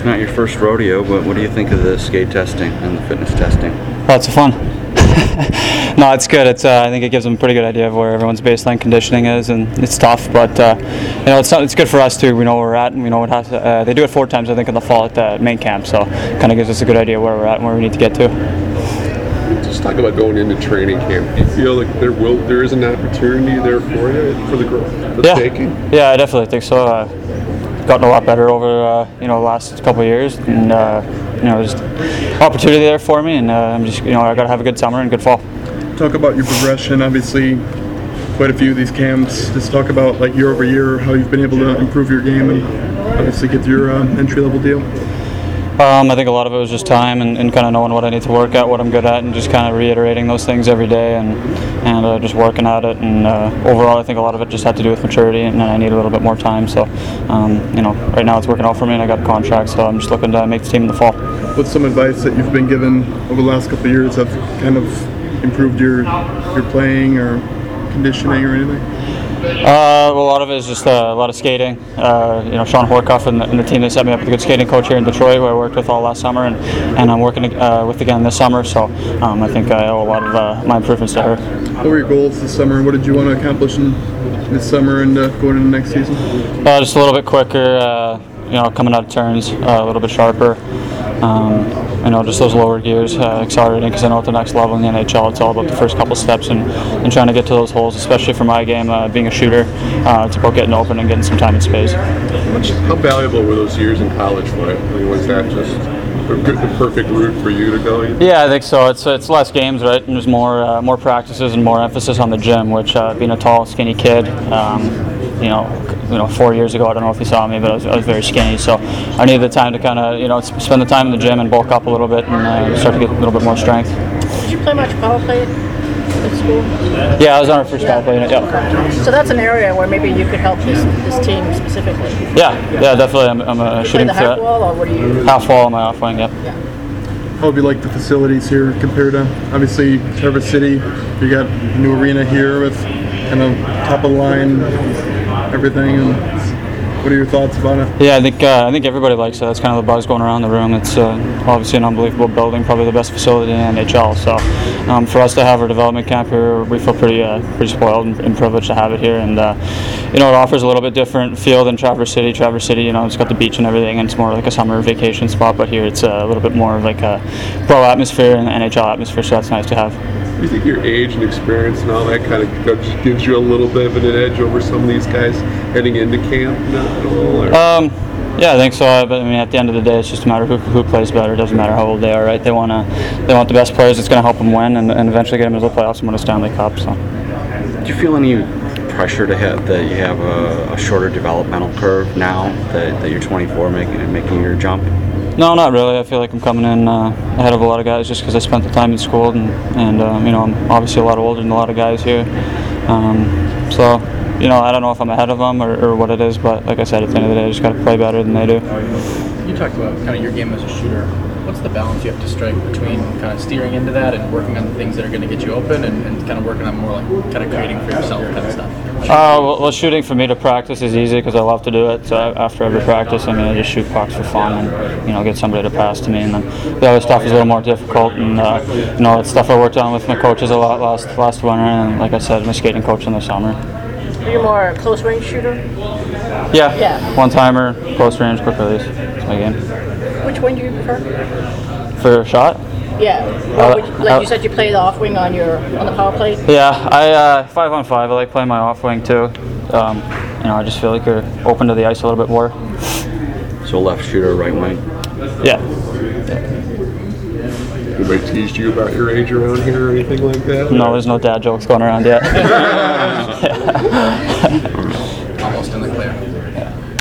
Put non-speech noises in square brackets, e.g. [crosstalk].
it's not your first rodeo, but what do you think of the skate testing and the fitness testing? Lots of fun. [laughs] no, it's good. It's uh, I think it gives them a pretty good idea of where everyone's baseline conditioning is, and it's tough, but uh, you know it's not, it's good for us too. We know where we're at, and we know what has to, uh, they do it four times I think in the fall at the main camp, so kind of gives us a good idea where we're at and where we need to get to. Just talk about going into training camp. Do you feel like there will there is an opportunity there for you for the growth, for the Yeah, taking? yeah, I definitely think so. Gotten a lot better over uh, you know the last couple years, and uh, you know just opportunity there for me, and uh, I'm just you know I got to have a good summer and good fall. talk about your progression. Obviously, quite a few of these camps. Just talk about like year over year how you've been able to improve your game and obviously get your uh, entry level deal. Um, I think a lot of it was just time and, and kind of knowing what I need to work at, what I'm good at, and just kind of reiterating those things every day and and uh, just working at it. And uh, overall, I think a lot of it just had to do with maturity, and I need a little bit more time. So, um, you know, right now it's working out for me, and I got a contract, so I'm just looking to make the team in the fall. What's some advice that you've been given over the last couple of years that kind of improved your your playing or conditioning or anything? Uh, well, a lot of it is just uh, a lot of skating. Uh, you know, Shawn Horcoff and the, and the team they set me up with a good skating coach here in Detroit, who I worked with all last summer, and, and I'm working uh, with again this summer. So um, I think I owe a lot of uh, my improvements to her. What were your goals this summer? What did you want to accomplish in this summer and uh, going into next season? Uh, just a little bit quicker, uh, you know, coming out of turns, uh, a little bit sharper. Um, you know, just those lower gears, uh, accelerating because I know at the next level in the NHL, it's all about the first couple steps and, and trying to get to those holes, especially for my game, uh, being a shooter. Uh, it's about getting open and getting some time and space. How valuable were those years in college for you? I mean, was that just the perfect route for you to go? Yeah, I think so. It's it's less games, right? And there's more uh, more practices and more emphasis on the gym. Which uh, being a tall, skinny kid, um, you know, you know, four years ago, I don't know if you saw me, but I was, I was very skinny. So I needed the time to kind of you know spend the time in the gym and bulk up a little bit and uh, start to get a little bit more strength. Did you play much power play at school? Yeah, I was on our first power play unit. Yeah. So that's an area where maybe you could help this, this team specifically. Yeah, yeah, definitely. I'm, I'm a Play shooting the half wall, or what do you? Half wall on my off wing. Yep. How have you liked the facilities here compared to obviously Traverse City? You got a new arena here with kind of top of the line everything. And what are your thoughts about it? Yeah, I think uh, I think everybody likes it. That's kind of the buzz going around the room. It's uh, obviously an unbelievable building, probably the best facility in NHL. So um, for us to have our development camp here, we feel pretty uh, pretty spoiled and, and privileged to have it here. And uh, you know, it offers a little bit different feel than Traverse City. Traverse City, you know, it's got the beach and everything, and it's more like a summer vacation spot. But here, it's a little bit more like a pro atmosphere and NHL atmosphere. So that's nice to have. Do you think your age and experience and all that kind of just gives you a little bit of an edge over some of these guys heading into camp? Not at all. Or? Um, yeah, I think so. But I mean, at the end of the day, it's just a matter of who, who plays better. It doesn't matter how old they are, right? They want to, they want the best players. It's going to help them win and, and eventually get them into the playoffs and win a Stanley Cup. So. Do you feel any pressure to have that you have a, a shorter developmental curve now that, that you're 24 making making your jump? No, not really. I feel like I'm coming in uh, ahead of a lot of guys just because I spent the time in school and, and um, you know I'm obviously a lot older than a lot of guys here. Um, so you know I don't know if I'm ahead of them or, or what it is, but like I said, at the end of the day, I just got to play better than they do. You talked about kind of your game as a shooter. What's the balance you have to strike between kind of steering into that and working on the things that are going to get you open and, and kind of working on more like kind of creating for yourself kind of stuff? Uh, well, well, shooting for me to practice is easy because I love to do it. So after every practice, I mean, I just shoot pucks for fun and you know get somebody to pass to me. And then the other stuff is a little more difficult, and uh, you know it's stuff I worked on with my coaches a lot last last winter, and like I said, my skating coach in the summer. Are you more a close range shooter? Yeah, Yeah. one timer, close range, quick release. That's my game. Which one do you prefer? For a shot? Yeah. Uh, Or would you, like uh, you said, you play the off wing on your on the power play. Yeah, I uh, five on five. I like playing my off wing too. Um, you know, I just feel like you're open to the ice a little bit more. So left shooter, right wing. Yeah. Anybody teased you about your age around here or anything like that? No, there's no dad jokes going around yet. [laughs] [laughs] Almost in the clear.